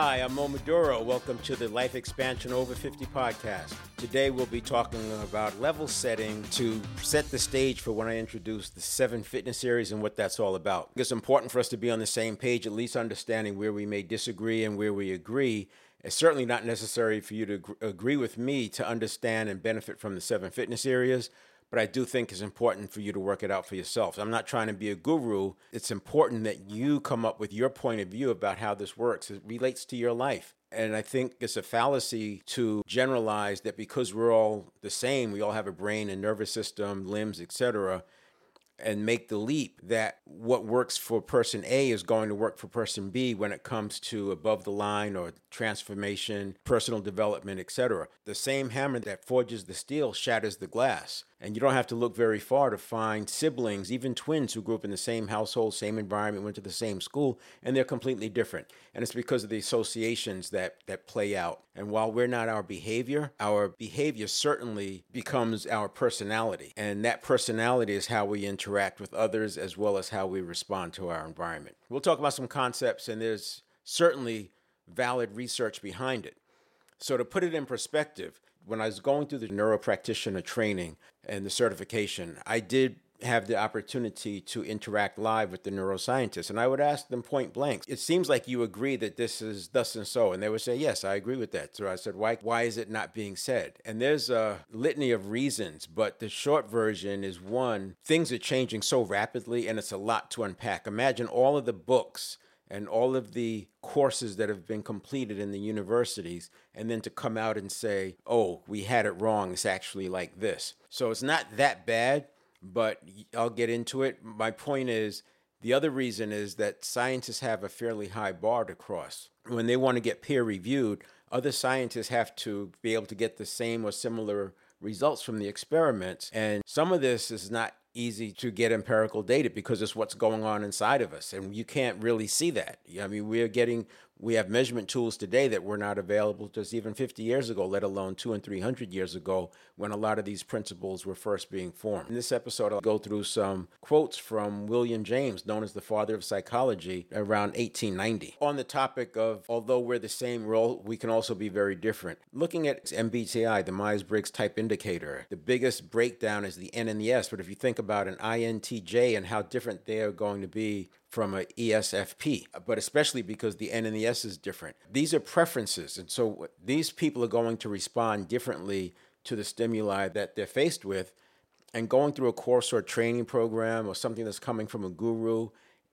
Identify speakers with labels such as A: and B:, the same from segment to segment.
A: Hi, I'm Mo Maduro. Welcome to the Life Expansion Over 50 podcast. Today we'll be talking about level setting to set the stage for when I introduce the seven fitness series and what that's all about. It's important for us to be on the same page, at least understanding where we may disagree and where we agree. It's certainly not necessary for you to agree with me to understand and benefit from the seven fitness areas but I do think it's important for you to work it out for yourself. I'm not trying to be a guru. It's important that you come up with your point of view about how this works. It relates to your life. And I think it's a fallacy to generalize that because we're all the same, we all have a brain and nervous system, limbs, etc., and make the leap that what works for person A is going to work for person B when it comes to above the line or transformation, personal development, etc. The same hammer that forges the steel shatters the glass. And you don't have to look very far to find siblings, even twins who grew up in the same household, same environment, went to the same school, and they're completely different. And it's because of the associations that, that play out. And while we're not our behavior, our behavior certainly becomes our personality. And that personality is how we interact with others as well as how we respond to our environment. We'll talk about some concepts, and there's certainly valid research behind it. So, to put it in perspective, when I was going through the neuropractitioner training and the certification, I did have the opportunity to interact live with the neuroscientists. And I would ask them point blank, it seems like you agree that this is thus and so. And they would say, yes, I agree with that. So I said, why, why is it not being said? And there's a litany of reasons, but the short version is one, things are changing so rapidly and it's a lot to unpack. Imagine all of the books and all of the courses that have been completed in the universities, and then to come out and say, oh, we had it wrong, it's actually like this. So it's not that bad, but I'll get into it. My point is, the other reason is that scientists have a fairly high bar to cross. When they want to get peer reviewed, other scientists have to be able to get the same or similar results from the experiments. And some of this is not easy to get empirical data because it's what's going on inside of us and you can't really see that. I mean we're getting we have measurement tools today that were not available just even 50 years ago, let alone two and 300 years ago when a lot of these principles were first being formed. In this episode, I'll go through some quotes from William James, known as the father of psychology, around 1890. On the topic of, although we're the same role, we can also be very different. Looking at MBTI, the Myers Briggs type indicator, the biggest breakdown is the N and the S. But if you think about an INTJ and how different they are going to be from a ESFP, but especially because the N and the S is different. These are preferences, and so these people are going to respond differently to the stimuli that they're faced with. And going through a course or a training program or something that's coming from a guru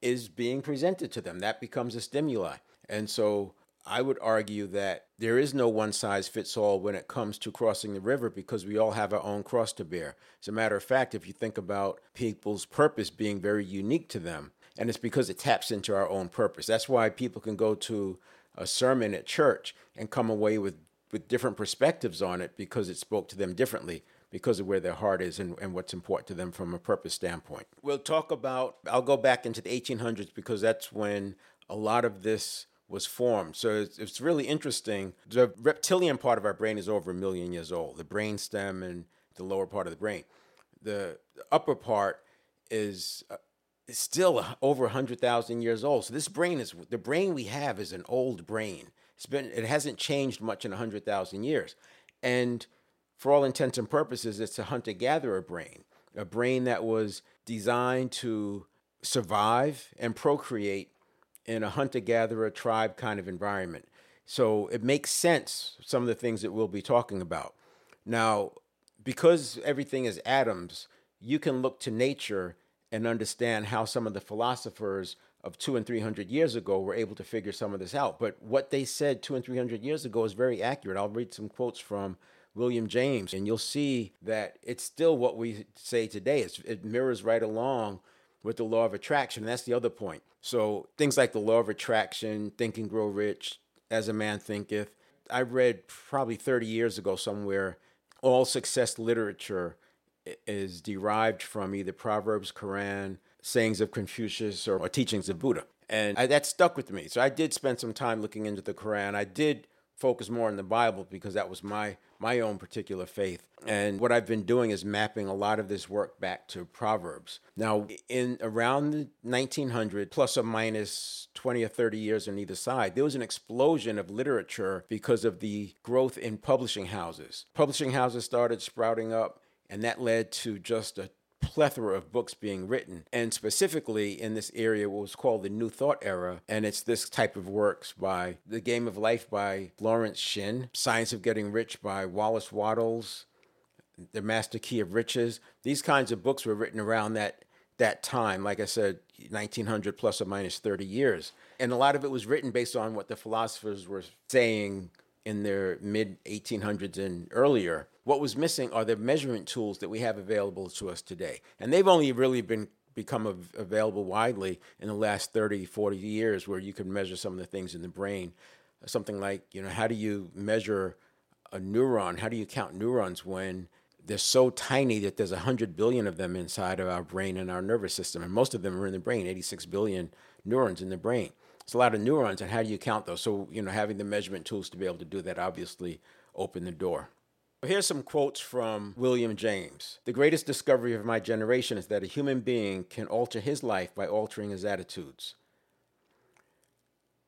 A: is being presented to them. That becomes a stimuli. And so I would argue that there is no one size fits all when it comes to crossing the river because we all have our own cross to bear. As a matter of fact, if you think about people's purpose being very unique to them, and it's because it taps into our own purpose. That's why people can go to a sermon at church and come away with, with different perspectives on it because it spoke to them differently because of where their heart is and, and what's important to them from a purpose standpoint. We'll talk about, I'll go back into the 1800s because that's when a lot of this was formed. So it's, it's really interesting. The reptilian part of our brain is over a million years old, the brain stem and the lower part of the brain. The, the upper part is uh, still over 100,000 years old. So this brain is the brain we have is an old brain. It's been it hasn't changed much in 100,000 years. And for all intents and purposes, it's a hunter gatherer brain, a brain that was designed to survive and procreate in a hunter gatherer tribe kind of environment. So it makes sense, some of the things that we'll be talking about. Now, because everything is atoms, you can look to nature and understand how some of the philosophers of two and three hundred years ago were able to figure some of this out. But what they said two and three hundred years ago is very accurate. I'll read some quotes from William James, and you'll see that it's still what we say today. It's, it mirrors right along with the law of attraction. And that's the other point. So things like the law of attraction, think and grow rich, as a man thinketh. I read probably 30 years ago somewhere all success literature is derived from either Proverbs, Quran, sayings of Confucius, or, or teachings of Buddha. And I, that stuck with me. So I did spend some time looking into the Quran. I did focus more on the Bible because that was my my own particular faith. And what I've been doing is mapping a lot of this work back to Proverbs. Now, in around 1900, plus or minus 20 or 30 years on either side, there was an explosion of literature because of the growth in publishing houses. Publishing houses started sprouting up, and that led to just a plethora of books being written. And specifically in this area, what was called the New Thought era. And it's this type of works by The Game of Life by Florence Shinn, Science of Getting Rich by Wallace Wattles, The Master Key of Riches. These kinds of books were written around that that time, like I said, 1900 plus or minus 30 years. And a lot of it was written based on what the philosophers were saying in their mid 1800s and earlier. What was missing are the measurement tools that we have available to us today. And they've only really been become av- available widely in the last 30, 40 years where you can measure some of the things in the brain. Something like, you know, how do you measure a neuron? How do you count neurons when they're so tiny that there's 100 billion of them inside of our brain and our nervous system? And most of them are in the brain, 86 billion neurons in the brain. It's a lot of neurons, and how do you count those? So, you know, having the measurement tools to be able to do that obviously open the door. Here's some quotes from William James. The greatest discovery of my generation is that a human being can alter his life by altering his attitudes.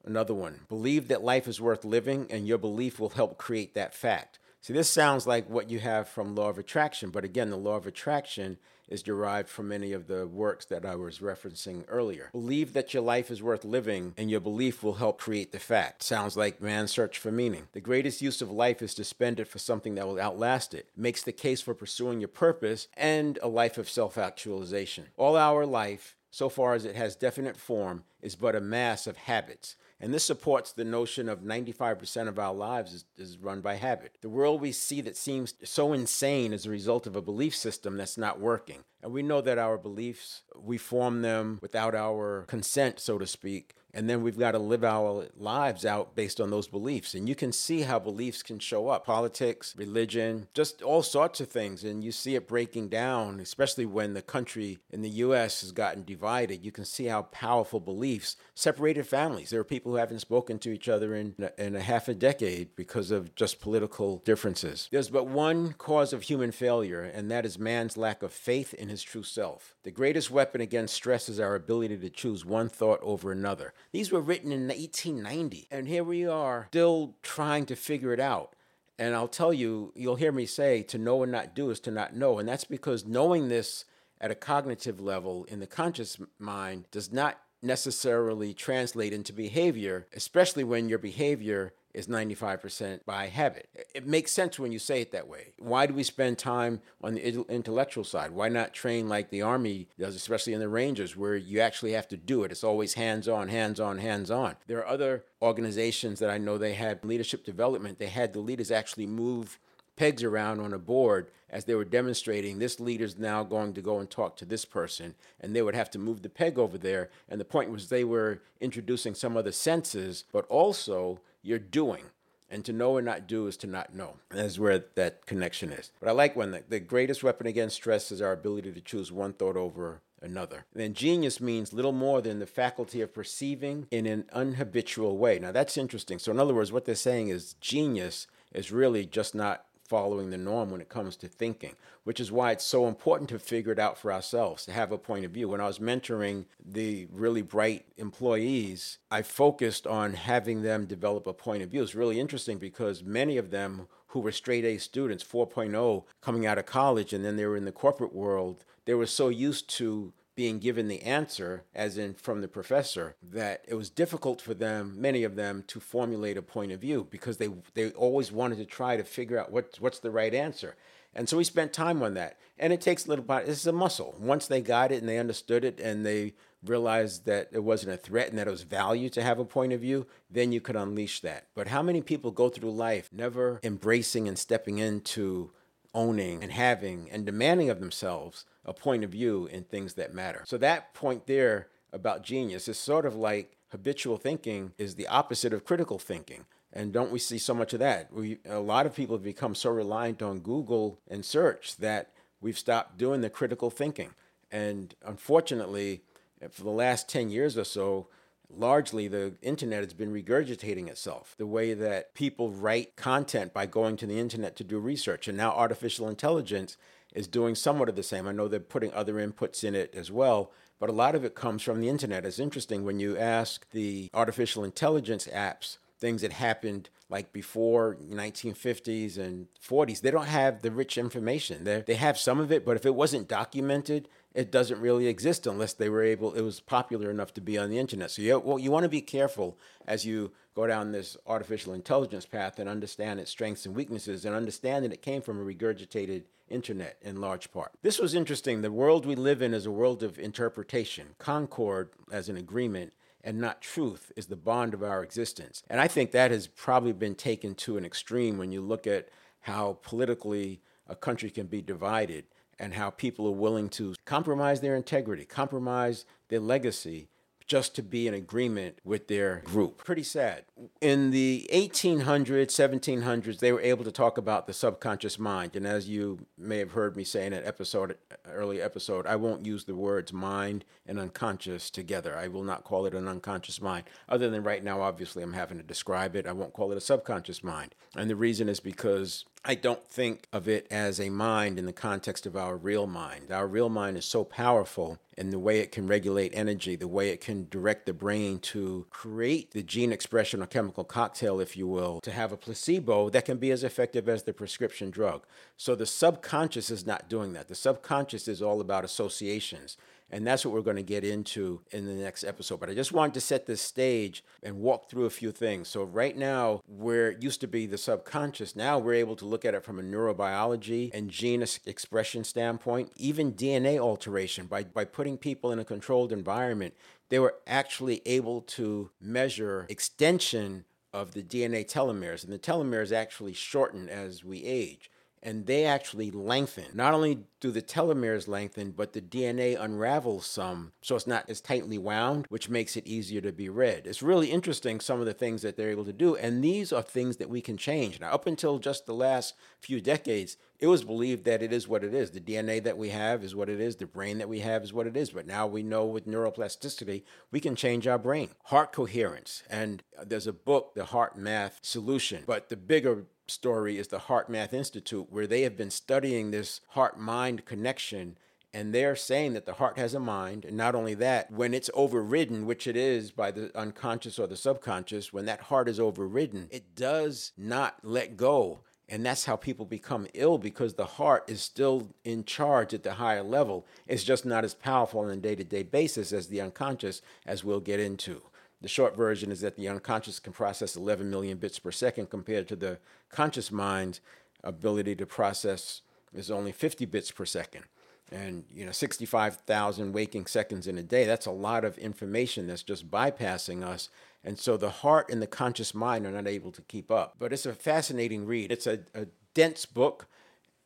A: Another one believe that life is worth living, and your belief will help create that fact. See, this sounds like what you have from law of attraction, but again, the law of attraction is derived from many of the works that I was referencing earlier. Believe that your life is worth living, and your belief will help create the fact. Sounds like man's search for meaning. The greatest use of life is to spend it for something that will outlast it. Makes the case for pursuing your purpose and a life of self actualization. All our life, so far as it has definite form, is but a mass of habits. And this supports the notion of 95% of our lives is, is, run by habit. The world we see that seems so insane is a result of a belief system that's not working. And we know that our beliefs, we form them without our consent, so to speak, and then we've got to live our lives out based on those beliefs. And you can see how beliefs can show up politics, religion, just all sorts of things. And you see it breaking down, especially when the country in the US has gotten divided. You can see how powerful beliefs separated families. There are people who haven't spoken to each other in, in a half a decade because of just political differences. There's but one cause of human failure, and that is man's lack of faith in his true self. The greatest weapon against stress is our ability to choose one thought over another. These were written in 1890, and here we are still trying to figure it out. And I'll tell you, you'll hear me say to know and not do is to not know. And that's because knowing this at a cognitive level in the conscious mind does not necessarily translate into behavior, especially when your behavior is 95% by habit. It makes sense when you say it that way. Why do we spend time on the intellectual side? Why not train like the Army does, especially in the Rangers, where you actually have to do it? It's always hands on, hands on, hands on. There are other organizations that I know they had leadership development, they had the leaders actually move pegs around on a board as they were demonstrating this leader's now going to go and talk to this person and they would have to move the peg over there and the point was they were introducing some other senses but also you're doing and to know and not do is to not know. That's where that connection is. But I like when the, the greatest weapon against stress is our ability to choose one thought over another. And then genius means little more than the faculty of perceiving in an unhabitual way. Now that's interesting. So in other words, what they're saying is genius is really just not following the norm when it comes to thinking, which is why it's so important to figure it out for ourselves, to have a point of view. When I was mentoring the really bright employees, I focused on having them develop a point of view. It's really interesting because many of them who were straight A students, 4.0, coming out of college, and then they were in the corporate world, they were so used to being given the answer, as in from the professor, that it was difficult for them, many of them, to formulate a point of view because they they always wanted to try to figure out what's what's the right answer. And so we spent time on that. And it takes a little part. It's a muscle. Once they got it and they understood it and they realized that it wasn't a threat and that it was value to have a point of view, then you could unleash that. But how many people go through life never embracing and stepping into owning and having and demanding of themselves a point of view in things that matter. So that point there about genius is sort of like habitual thinking is the opposite of critical thinking. And don't we see so much of that? We a lot of people have become so reliant on Google and search that we've stopped doing the critical thinking. And unfortunately, for the last 10 years or so, largely the internet has been regurgitating itself. The way that people write content by going to the internet to do research. And now artificial intelligence is doing somewhat of the same. I know they're putting other inputs in it as well, but a lot of it comes from the internet. It's interesting when you ask the artificial intelligence apps things that happened like before 1950s and 40s they don't have the rich information they they have some of it but if it wasn't documented it doesn't really exist unless they were able it was popular enough to be on the internet so you, well, you want to be careful as you go down this artificial intelligence path and understand its strengths and weaknesses and understand that it came from a regurgitated internet in large part. This was interesting. The world we live in is a world of interpretation. Concord as an agreement and not truth is the bond of our existence. And I think that has probably been taken to an extreme when you look at how politically a country can be divided and how people are willing to compromise their integrity, compromise their legacy just to be in agreement with their group. Pretty sad. In the 1800s, 1700s, they were able to talk about the subconscious mind. And as you may have heard me say in an episode, early episode, I won't use the words mind and unconscious together. I will not call it an unconscious mind. Other than right now, obviously, I'm having to describe it. I won't call it a subconscious mind. And the reason is because I don't think of it as a mind in the context of our real mind. Our real mind is so powerful in the way it can regulate energy, the way it can direct the brain to create the gene expression or chemical cocktail, if you will, to have a placebo that can be as effective as the prescription drug. So the subconscious is not doing that. The subconscious is all about associations. And that's what we're going to get into in the next episode. But I just wanted to set this stage and walk through a few things. So, right now, where it used to be the subconscious, now we're able to look at it from a neurobiology and gene expression standpoint, even DNA alteration. By, by putting people in a controlled environment, they were actually able to measure extension of the DNA telomeres. And the telomeres actually shorten as we age and they actually lengthen. Not only do the telomeres lengthen, but the DNA unravels some, so it's not as tightly wound, which makes it easier to be read. It's really interesting some of the things that they're able to do, and these are things that we can change. Now, up until just the last few decades, it was believed that it is what it is. The DNA that we have is what it is. The brain that we have is what it is. But now we know with neuroplasticity, we can change our brain. Heart coherence. And there's a book, The HeartMath Solution. But the bigger story is the HeartMath Institute, where they have been studying this heart mind connection. And they're saying that the heart has a mind. And not only that, when it's overridden, which it is by the unconscious or the subconscious, when that heart is overridden, it does not let go. And that's how people become ill because the heart is still in charge at the higher level. It's just not as powerful on a day to day basis as the unconscious, as we'll get into. The short version is that the unconscious can process 11 million bits per second compared to the conscious mind's ability to process is only 50 bits per second. And you know, 65,000 waking seconds in a day, that's a lot of information that's just bypassing us. And so the heart and the conscious mind are not able to keep up. But it's a fascinating read. It's a, a dense book.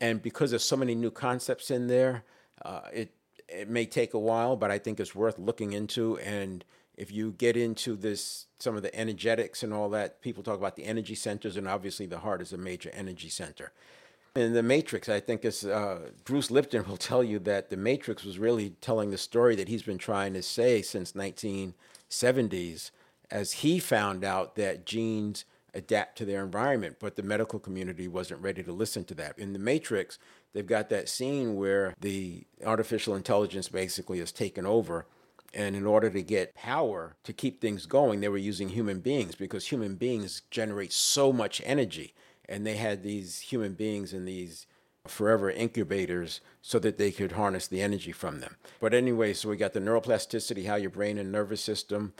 A: And because there's so many new concepts in there, uh, it, it may take a while, but I think it's worth looking into. And if you get into this some of the energetics and all that people talk about the energy centers and obviously the heart is a major energy center. In the matrix i think is uh, bruce lipton will tell you that the matrix was really telling the story that he's been trying to say since 1970s as he found out that genes adapt to their environment but the medical community wasn't ready to listen to that. In the matrix they've got that scene where the artificial intelligence basically has taken over and in order to get power to keep things going, they were using human beings because human beings generate so much energy. And they had these human beings in these forever incubators so that they could harness the energy from them. But anyway, so we got the neuroplasticity, how your brain and nervous system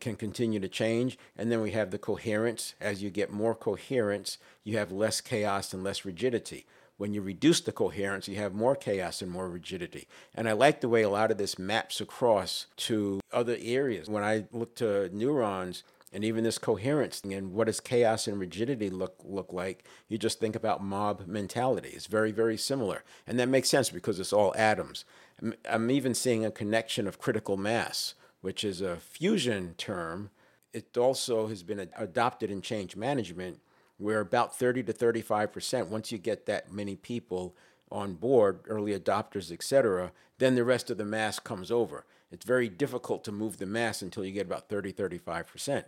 A: can continue to change. And then we have the coherence. As you get more coherence, you have less chaos and less rigidity when you reduce the coherence, you have more chaos and more rigidity. And I like the way a lot of this maps across to other areas. When I look to neurons, and even this coherence and what does chaos and rigidity look look like you just think about mob mentality it's very very similar and that makes sense because it's all atoms i'm, I'm even seeing a connection of critical mass which is a fusion term it also has been adopted in change management where about 30 to 35 percent, once you get that many people on board, early adopters, et cetera, then the rest of the mass comes over. it's very difficult to move the mass until you get about 30, 35%.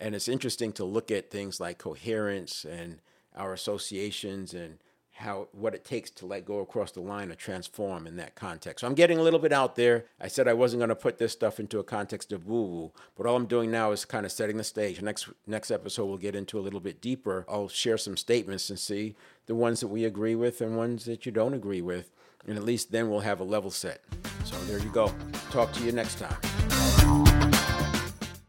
A: And it's interesting to look at things like coherence and our associations and how what it takes to let go across the line or transform in that context. So I'm getting a little bit out there. I said I wasn't going to put this stuff into a context of woo woo, but all I'm doing now is kind of setting the stage. Next next episode we'll get into a little bit deeper. I'll share some statements and see the ones that we agree with and ones that you don't agree with, and at least then we'll have a level set. So there you go. Talk to you next time.